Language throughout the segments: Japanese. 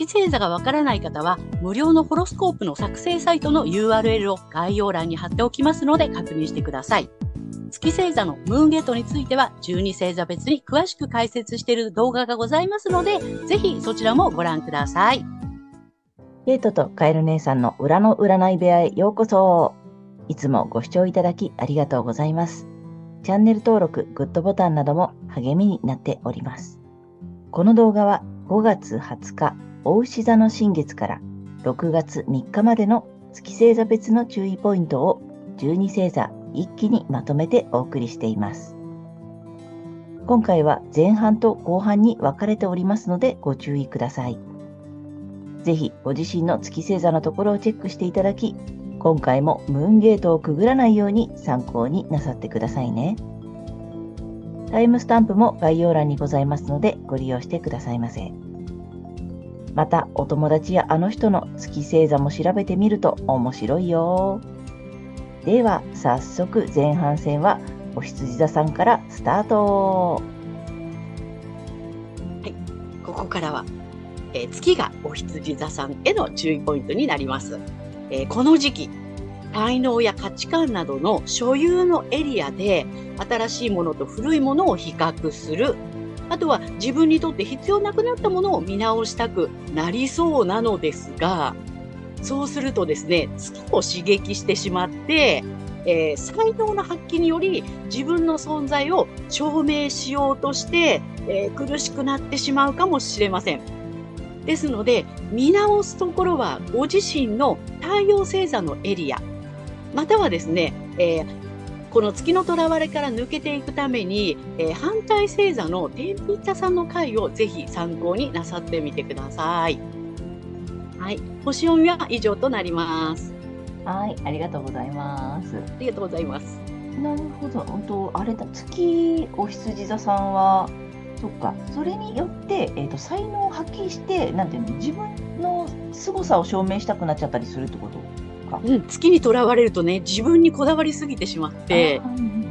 月星座がわからない方は、無料のホロスコープの作成サイトの URL を概要欄に貼っておきますので確認してください。月星座のムーンゲートについては、12星座別に詳しく解説している動画がございますので、ぜひそちらもご覧ください。ゲートとカエル姉さんの裏の占い部屋へようこそ。いつもご視聴いただきありがとうございます。チャンネル登録、グッドボタンなども励みになっております。この動画は5月20日、大牛座の新月から6月3日までの月星座別の注意ポイントを12星座一気にまとめてお送りしています。今回は前半と後半に分かれておりますのでご注意ください。ぜひご自身の月星座のところをチェックしていただき、今回もムーンゲートをくぐらないように参考になさってくださいね。タイムスタンプも概要欄にございますのでご利用してくださいませ。またお友達やあの人の月星座も調べてみると面白いよ。では早速前半戦はお羊座さんからスタート。はい、ここからは、えー、月がお羊座さんへの注意ポイントになります。えー、この時期、才能や価値観などの所有のエリアで新しいものと古いものを比較する。あとは自分にとって必要なくなったものを見直したくなりそうなのですが、そうするとですね、月を刺激してしまって、えー、才能の発揮により自分の存在を証明しようとして、えー、苦しくなってしまうかもしれません。ですので、見直すところはご自身の太陽星座のエリア、またはですね、えー、この月のとらわれから抜けていくために、えー、反対星座の天秤座さんの回をぜひ参考になさってみてください。はい、星読みは以上となります。はい、ありがとうございます。ありがとうございます。なるほど、本当あれだ、月お羊座さんはそっか、それによって、えーと、才能を発揮して、なんていうの、自分の凄さを証明したくなっちゃったりするってこと？か。うん、月にとらわれるとね、自分にこだわりすぎてしまって、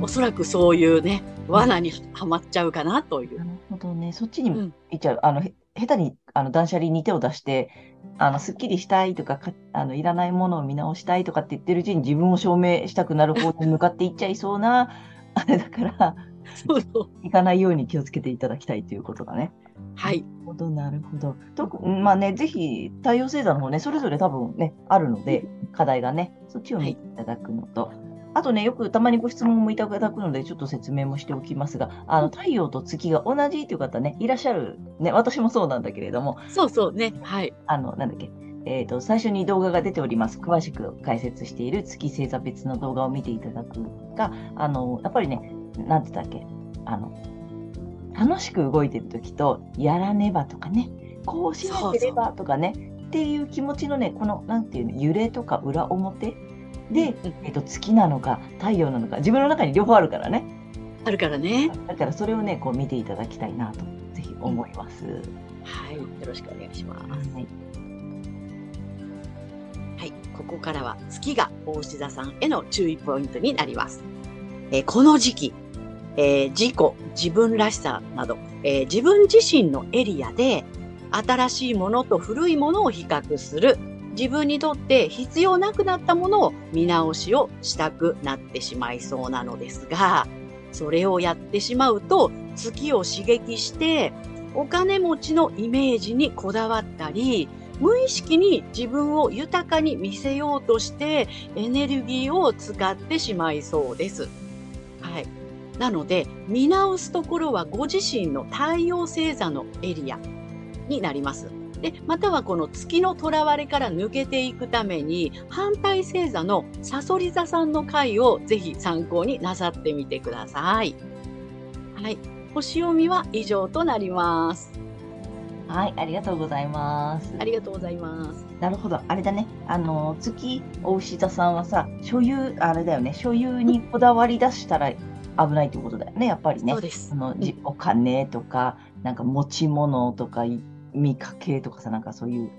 おそらくそういうね、罠にはまっちゃうかなという。なるほどね、そっちに行っちゃう。うん、あの下手にあの断捨離に手を出して、あのすっきりしたいとかかあの、いらないものを見直したいとかって言ってるうちに自分を証明したくなる方に向かっていっちゃいそうな、あれだから。そうそう。行かないように気をつけていただきたいということだね。はい。なるほど、なるほど。とまあね、ぜひ、太陽星座の方ね、それぞれ多分ね、あるので、課題がね、そっちを見ていただくのと、はい、あとね、よくたまにご質問もいただくので、ちょっと説明もしておきますが、あの太陽と月が同じという方ね、いらっしゃる、ね、私もそうなんだけれども、そうそうね、はい。あの、なんだっけ、えーと、最初に動画が出ております。詳しく解説している月星座別の動画を見ていただくが、あの、やっぱりね、なんて言ったっけ、あの、楽しく動いてる時と、やらねばとかね、こうしなければとかね、っていう気持ちのね、この、なんていうの、揺れとか裏表で、えっと、月なのか、太陽なのか、自分の中に両方あるからね。あるからね。だからそれをね、こう見ていただきたいなと、ぜひ思います。はい、よろしくお願いします。はい。はい、ここからは月が大志田さんへの注意ポイントになります。えー、この時期、えー、自己、自分らしさなど、えー、自分自身のエリアで新しいものと古いものを比較する、自分にとって必要なくなったものを見直しをしたくなってしまいそうなのですが、それをやってしまうと月を刺激してお金持ちのイメージにこだわったり、無意識に自分を豊かに見せようとしてエネルギーを使ってしまいそうです。なので、見直すところはご自身の太陽星座のエリアになります。で、またはこの月のとらわれから抜けていくために、反対星座のさそり座さんの回をぜひ参考になさってみてください。はい。星読みは以上となります。はい、ありがとうございます。ありがとうございます。なるほど。あれだね。あの、月、お牛座さんはさ、所有、あれだよね。所有にこだわり出したら危ないってことだよね。やっぱりねそう。ですあ。の、じお金とか、なんか持ち物とか、い見かけとかさ、なんかそういう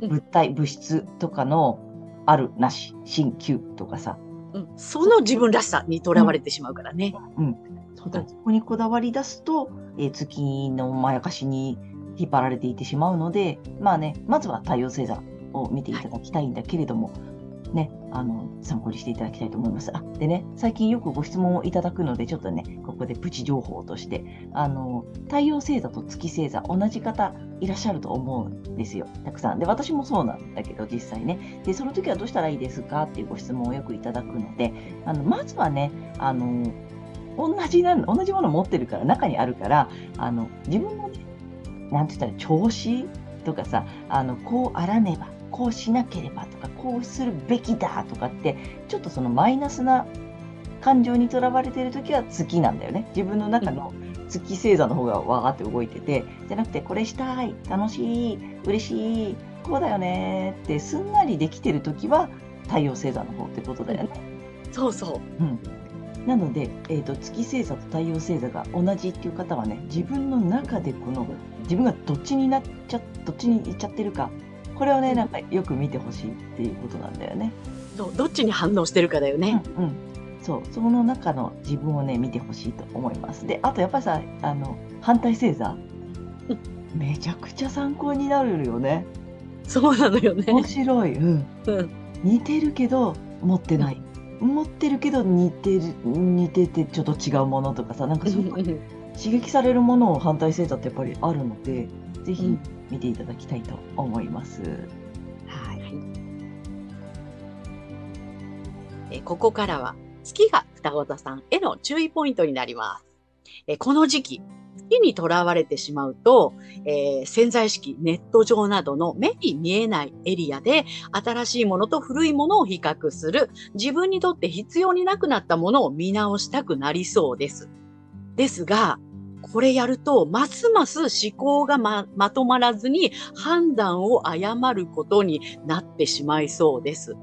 うん物体、物質とかのある、なし、新旧とかさ。うん、その自分らしさにとらわれてしまうからね。うん。そうだ。うんそこにこだわり出すと、えー月のまやかしに引っ張られていってしまうので、まあね、まずは太陽星座を見ていただきたいんだけれども、ね、あの、参考にしていただきたいと思います。あ、でね、最近よくご質問をいただくので、ちょっとね、ここでプチ情報として、あの、太陽星座と月星座、同じ方いらっしゃると思うんですよ。たくさん。で、私もそうなんだけど、実際ね。で、その時はどうしたらいいですかっていうご質問をよくいただくので、あの、まずはね、あの、同じな同じもの持ってるから、中にあるから、あの、自分のね、なんて言ったら、調子とかさ、あの、こうあらねば、こうしなければとか、こうするべきだとかって、ちょっとそのマイナスな感情にとらわれてるときは月なんだよね。自分の中の月星座の方がわーって動いてて、じゃなくて、これしたい、楽しい、嬉しい、こうだよねってすんなりできてるときは、太陽星座の方ってことだよね。そうそう。うん。なので、えー、と月星座と太陽星座が同じっていう方はね、自分の中でこの、自分がどっちになっちゃ、どっちに行っちゃってるか、これをね、なんかよく見てほしいっていうことなんだよね。そうどっちに反応してるかだよね。うん、うん。そう、その中の自分をね、見てほしいと思います。で、あとやっぱりさ、あの、反対星座、めちゃくちゃ参考になるよね。そうなのよね。面白い。うん。うん似てるけど持ってない、持ってるけど似てる似ててちょっと違うものとかさなんかそういう刺激されるものを反対星座ってやっぱりあるのでぜひうん見ていただきたいと思います。はい。えここからは月が双子座さんへの注意ポイントになります。えこの時期、月にとらわれてしまうと、えー潜在意識、ネット上などの目に見えないエリアで新しいものと古いものを比較する、自分にとって必要になくなったものを見直したくなりそうです。ですが、これやると、ますます思考がままとまらずに判断を誤ることになってしまいそうです。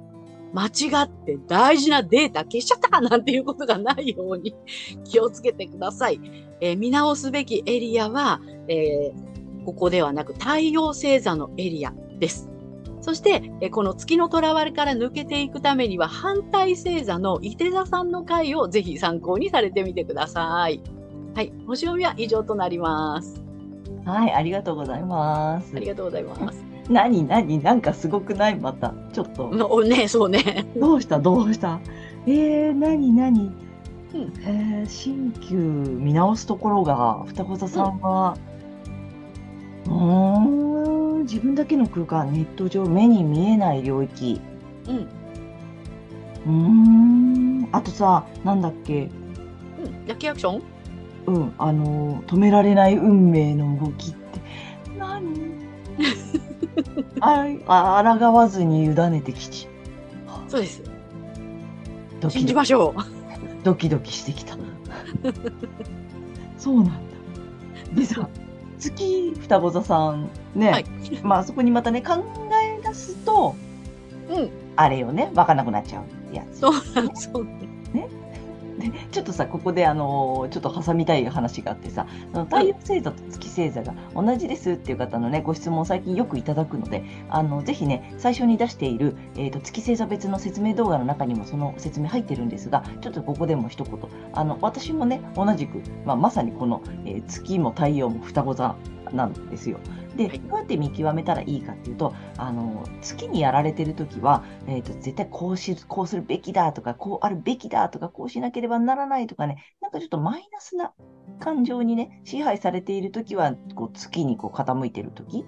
間違って大事なデータ消しちゃったなんていうことがないように 気をつけてください。えー見直すべきエリアは、えーここではなく太陽星座のエリアです。そして、えーこの月の囚われから抜けていくためには反対星座の伊手座さんの回をぜひ参考にされてみてください。はい。星読みは以上となります。はい、ありがとうございますあ。りがとうございます。なになになんかすごくない？また。ちょっと。のね、そうね。どうした？どうした？えー、なになにうんえー、新旧見直すところが、双子座さんは、うーん、自分だけの空間、ネット上、目に見えない領域。うん。うーん、あとさ、なんだっけ、うん。ラッキーアクション？うん、あの、止められない運命の動きって、何？ああ、抗わずに委ねてきち。そうです。ドキドキ信じましょう。ドキドキしてきた。そうなんだ。でさ、月双子座さんね、はい。まあそこにまたね、考え出すと、うん。あれよね、わかんなくなっちゃうってやつ。そうなんです。そうでちょっとさ、ここであの、ちょっと挟みたい話があってさ、太陽星座と月星座が同じですっていう方のね、ご質問を最近よくいただくので、あの、ぜひね、最初に出している、えっ、と、月星座別の説明動画の中にもその説明入ってるんですが、ちょっとここでも一言、あの、私もね、同じく、まあ、まさにこの、えー月も太陽も双子座なんですよ。で、はいどうやって見極めたらいいかっていうと、あの、月にやられてるときは、えっ、と、絶対こうし、こうするべきだとか、こうあるべきだとか、こうしなければならないとかね、なんかちょっとマイナスな感情にね、支配されているときは、こう、月にこう傾いてるとき。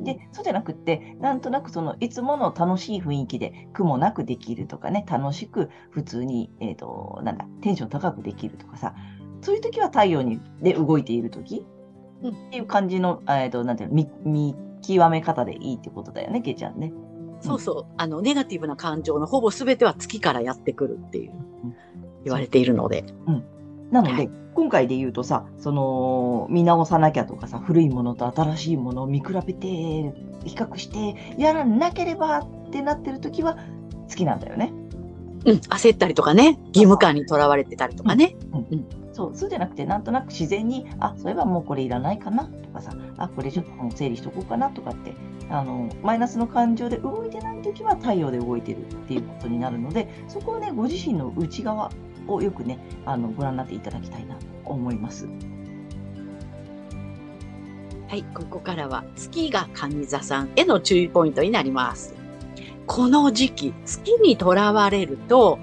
で、そうじゃなくって、なんとなくその、いつもの楽しい雰囲気で苦もなくできるとかね、楽しく普通に、えっ、と、なんだ、テンション高くできるとかさ、そういうときは太陽に、で動いているとき、うん。っていう感じの、えっ、と、なんていうの、見、見極め方でいいってことだよね、けいちゃんね。そうそう。あの、ネガティブな感情のほぼ全ては月からやってくるっていううん、言われているので。なので、今回で言うとさ、その、見直さなきゃとかさ、古いものと新しいものを見比べて、比較して、やらなければってなってる時は好きなんだよね。うん、焦ったりとかね、義務感にとらわれてたりとかね。そう、そうじゃなくて、なんとなく自然に、あ、そういえばもうこれいらないかなとかさ、あ、これちょっと整理しとこうかなとかって、あの、マイナスの感情で動いてないときは太陽で動いてるっていうことになるので、そこをね、ご自身の内側をよくね、あの、ご覧になっていただきたいなと思います。はい、ここからは月が蟹座さんへの注意ポイントになります。この時期、月にとらわれると、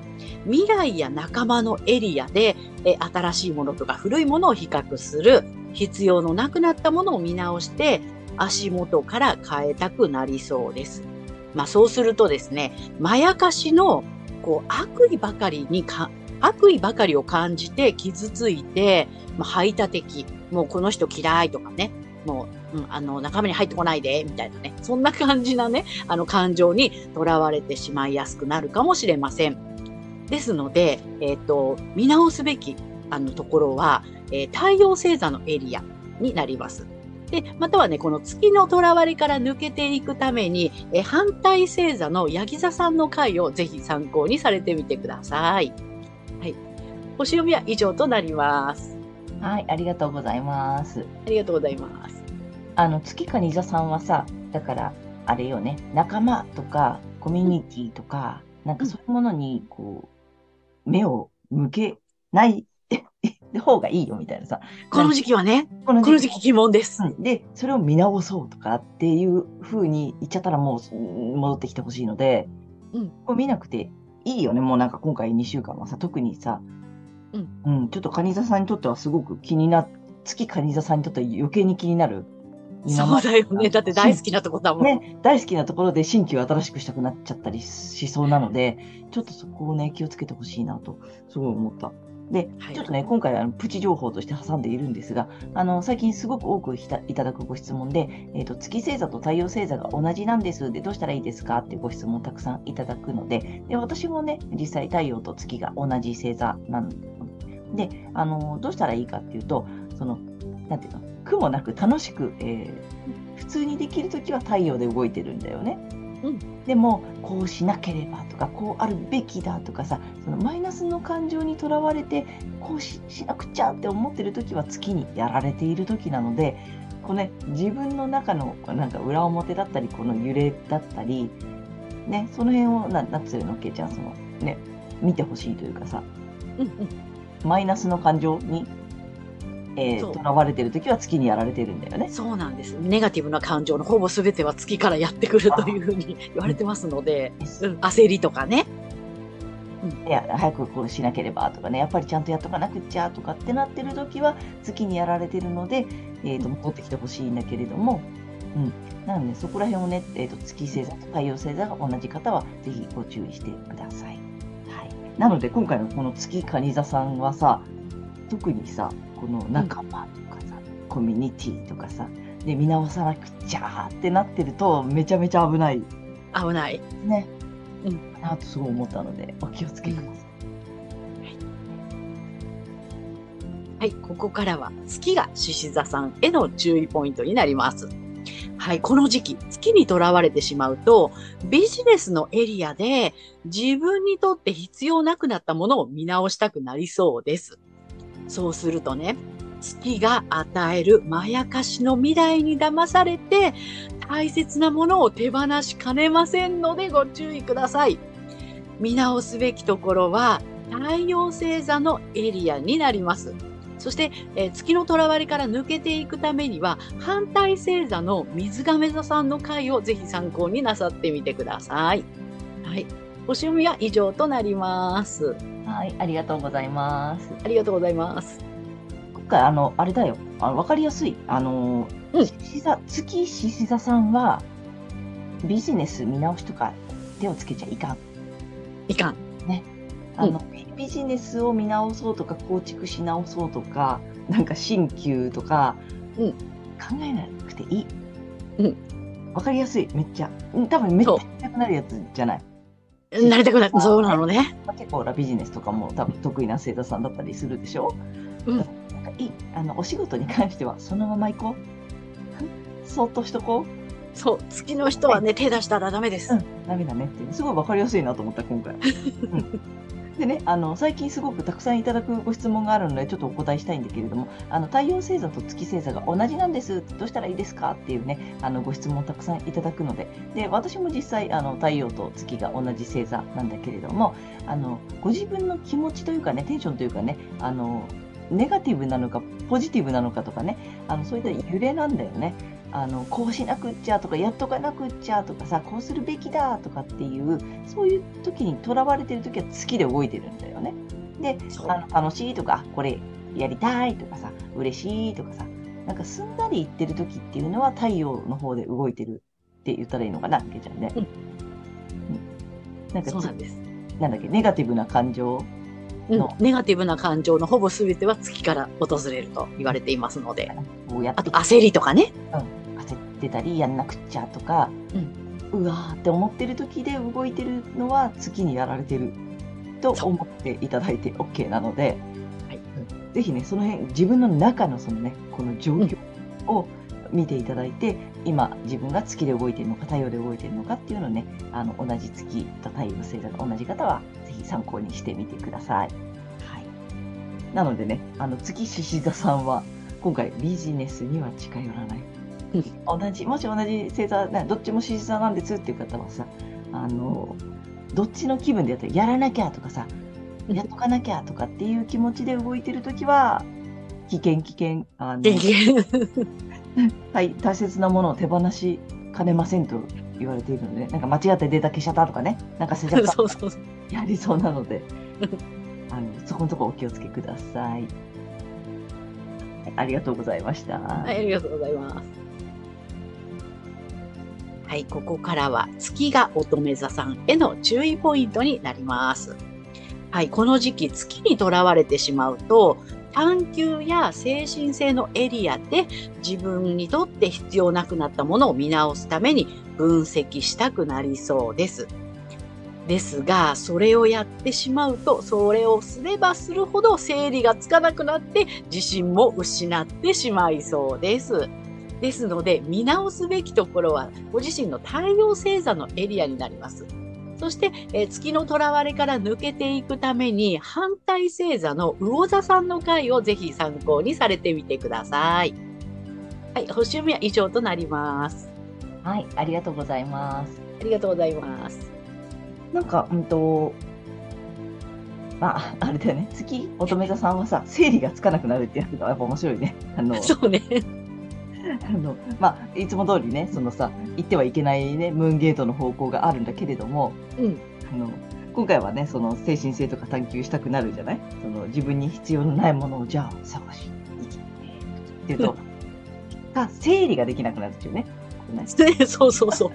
未来や仲間のエリアでえ新しいものとか古いものを比較する、必要のなくなったものを見直して、足元から変えたくなりそうです。まあそうするとですね、まやかしのこう悪意ばかりにか、悪意ばかりを感じて傷ついて、まあ、排他的、もうこの人嫌いとかね、もう、うん、あの、仲間に入ってこないで、みたいなね。そんな感じなね、あの、感情にとらわれてしまいやすくなるかもしれません。ですので、えっ、と、見直すべき、あの、ところは、えー太陽星座のエリアになります。で、またはね、この月のとらわれから抜けていくために、えー反対星座のヤギ座さんの回をぜひ参考にされてみてください。はい。星読みは以上となります。はい、ありがとうございます。ありがとうございます。あの、月かに座さんはさ、だから、あれよね、仲間とか、コミュニティとか、なんかそういうものに、こう、目を向けない 方がいいよみたいなさ。この時期はね、この時期疑問です。うんで、それを見直そうとかっていう風に言っちゃったらもううん戻ってきてほしいので、うんこれ見なくていいよね。もうなんか今回2週間はさ、特にさ、うんちょっとカニ座さんにとってはすごく気にな、月カニ座さんにとっては余計に気になる。そうだよね。だって大好きなとこだもん。ね、大好きなところで新規を新しくしたくなっちゃったりしそうなので、ちょっとそこをね、気をつけてほしいなと、すごい思った。で、はいちょっとね、今回あのプチ情報として挟んでいるんですが、あの、最近すごく多くひたいただくご質問で、えっ、と、月星座と太陽星座が同じなんです。で、どうしたらいいですかっていうご質問をたくさんいただくので、で、私もね、実際太陽と月が同じ星座なんで、あの、どうしたらいいかっていうと、その、なんていうの、苦もなく楽しく、えー普通にできるときは太陽で動いてるんだよね。うん。でも、こうしなければとか、こうあるべきだとかさ、そのマイナスの感情にとらわれて、こうししなくちゃって思ってるときは月にやられているときなので、こうね、自分の中のなんか裏表だったり、この揺れだったり、ね、その辺をな、なんつうのっけちゃん、そのね、見てほしいというかさ、うんうん。マイナスの感情に、えー、とらわれてるときは月にやられてるんだよね。そうなんです。ネガティブな感情のほぼ全ては月からやってくるというふうに言われてますので、うん、焦りとかね。いや、早くこうしなければとかね、やっぱりちゃんとやっとかなくっちゃとかってなってるときは月にやられてるので、えー、と戻ってきてほしいんだけれども、うん。なので、そこら辺をね、えー、と月星座と太陽星座が同じ方は、ぜひご注意してください。はい。なので、今回のこの月蟹座さんはさ、特にさ、この仲間とかさ、コミュニティとかさ、で、見直さなくちゃーってなってると、めちゃめちゃ危ない危ない。ね。うんかなとすごい思ったので、お気をつけください。はい、ここからは月が獅子座さんへの注意ポイントになります。はい、この時期、月にとらわれてしまうと、ビジネスのエリアで自分にとって必要なくなったものを見直したくなりそうです。そうするとね、月が与えるまやかしの未来に騙されて、大切なものを手放しかねませんのでご注意ください。見直すべきところは、太陽星座のエリアになります。そして、えー月のとらわれから抜けていくためには、反対星座の水亀座さんの回をぜひ参考になさってみてください。はい。星読みは以上となります。はい、ありがとうございます。ありがとうございます。今回、あの、あれだよ。あの、わかりやすい。あの、うん獅子座、月獅子座さんは、ビジネス見直しとか手をつけちゃいかん。いかん。あの、ビジネスを見直そうとか、構築し直そうとか、なんか新旧とか、うん考えなくていい。うんわかりやすい、めっちゃ。うん多分めっちゃそう言いたくなるやつじゃない。なりたくなそうなのね。まあ結構ラビジネスとかも多分得意な星座さんだったりするでしょ？うんなんかいいあのお仕事に関してはそのまま行こう。そっとしとこう？そう、月の人はね、手出したらダメです。うん、ダメだねって、すごいわかりやすいなと思った、今回。うんでね、あの最近すごくたくさんいただくご質問があるので、ちょっとお答えしたいんだけれども、あの太陽星座と月星座が同じなんです、どうしたらいいですか？っていうね、あのご質問をたくさんいただくので、で私も実際あの、太陽と月が同じ星座なんだけれども、あのご自分の気持ちというかね、テンションというかね、あのネガティブなのか、ポジティブなのかとかね、あのそういった揺れなんだよね。あのこうしなくっちゃとかやっとかなくっちゃとかさこうするべきだとかっていうそういう時にとらわれてる時は月で動いてるんだよね。であの楽しいとかこれやりたいとかさ嬉しいとかさなんかすんなり言ってる時っていうのは太陽の方で動いてるって言ったらいいのかなけちゃんね。うんうんなんかつそうなんです。なんだっけネガティブな感情うんのネガティブな感情のほぼ全ては月から訪れると言われていますので、あと焦りとかね。焦ってたりやんなくっちゃとか、うわーって思ってる時で動いてるのは月にやられてると思っていただいて OK なので、はい。うん。ぜひねその辺自分の中のそのねこの状況を見ていただいて、今自分が月で動いてるのか太陽で動いてるのかっていうのをねあの同じ月と太陽の星座が同じ方はぜひ参考にしてみてください。はい、なのでねあの月獅子座さんは今回ビジネスには近寄らない。同じもし同じ星座ねどっちも獅子座なんですっていう方はさあのどっちの気分でやったらやらなきゃとかさやっとかなきゃとかっていう気持ちで動いてるときは危険危険あの元気。大大切なものを手放しかねませんと言われているのでなんか間違ってデータ消しちゃったとかねなんか捨てちゃった そうそうそう。やりそうなので あのそこのところお気をつけください。はいありがとうございました。はい、ありがとうございます。はい、ここからは月が乙女座さんへの注意ポイントになります。はい、この時期月にとらわれてしまうと、探求や精神性のエリアで自分にとって必要なくなったものを見直すために分析したくなりそうです。ですが、それをやってしまうと、それをすればするほど整理がつかなくなって自信も失ってしまいそうです。ですので、見直すべきところは、ご自身の太陽星座のエリアになります。そして、えー月の囚われから抜けていくために、反対星座の魚座さんの回をぜひ参考にされてみてください。はい、星読みは以上となります。はい、ありがとうございます。ありがとうございます。なんか、うんと、まあ、あれだよね、月乙女座さんはさ、整理がつかなくなるってやつがやっぱ面白いね。あの、そうね。あのまあ、いつも通りね、そのさ、行ってはいけないね、ムーンゲートの方向があるんだけれども、うん。あの今回はね、その精神性とか探求したくなるじゃない？その自分に必要のないものをじゃあ探しに行きっていうと、が整理ができなくなるっていうね。そうそうそう。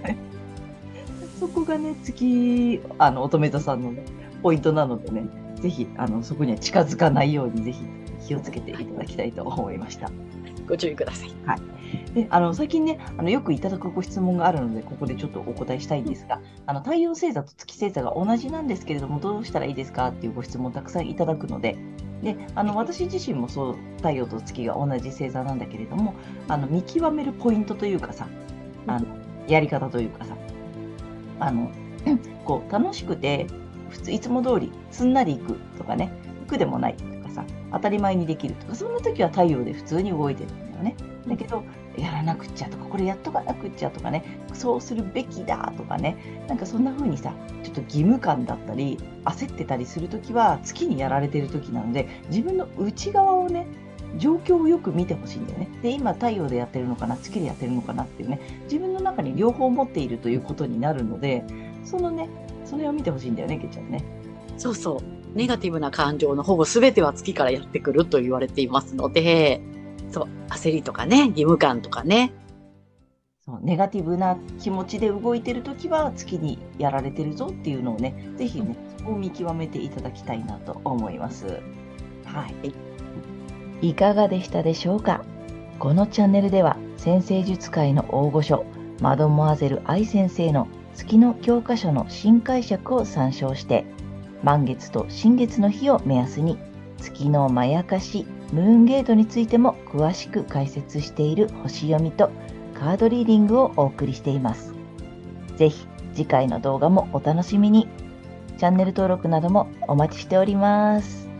そこがね、月、あの、乙女座さんのね、ポイントなのでね、ぜひ、あの、そこには近づかないように、ぜひ気をつけていただきたいと思いました。ご注意ください。で、あの、最近ね、あの、よくいただくご質問があるので、ここでちょっとお答えしたいんですが、あの、太陽星座と月星座が同じなんですけれども、どうしたらいいですかっていうご質問をたくさんいただくので、で、あの、私自身もそう、太陽と月が同じ星座なんだけれども、あの、見極めるポイントというかさ、あの、やり方というかさ、あの、こう、楽しくて、普通、いつも通り、すんなり行くとかね、苦でもないさ、当たり前にできるとか、そんな時は太陽で普通に動いてるんだよね。だけど、やらなくっちゃとか、これやっとかなくっちゃとかね、そうするべきだとかね、なんかそんな風にさ、ちょっと義務感だったり、焦ってたりするときは、月にやられてるときなので、自分の内側をね、状況をよく見てほしいんだよね。で、今、太陽でやってるのかな、月でやってるのかなっていうね、自分の中に両方持っているということになるので、そのね、それを見てほしいんだよね、けちゃんね。そうそう。ネガティブな感情のほぼ全ては月からやってくると言われていますので、そう、焦りとかね、義務感とかね。そうネガティブな気持ちで動いてるときは月にやられてるぞっていうのをね、ぜひね、そこを見極めていただきたいなと思います。はい。いかがでしたでしょうか？このチャンネルでは先生術界の大御所マドモアゼル愛先生の月の教科書の新解釈を参照して、満月と新月の日を目安に、月のまやかし、ムーンゲートについても詳しく解説している星読みとカードリーディングをお送りしています。ぜひ次回の動画もお楽しみに。チャンネル登録などもお待ちしております。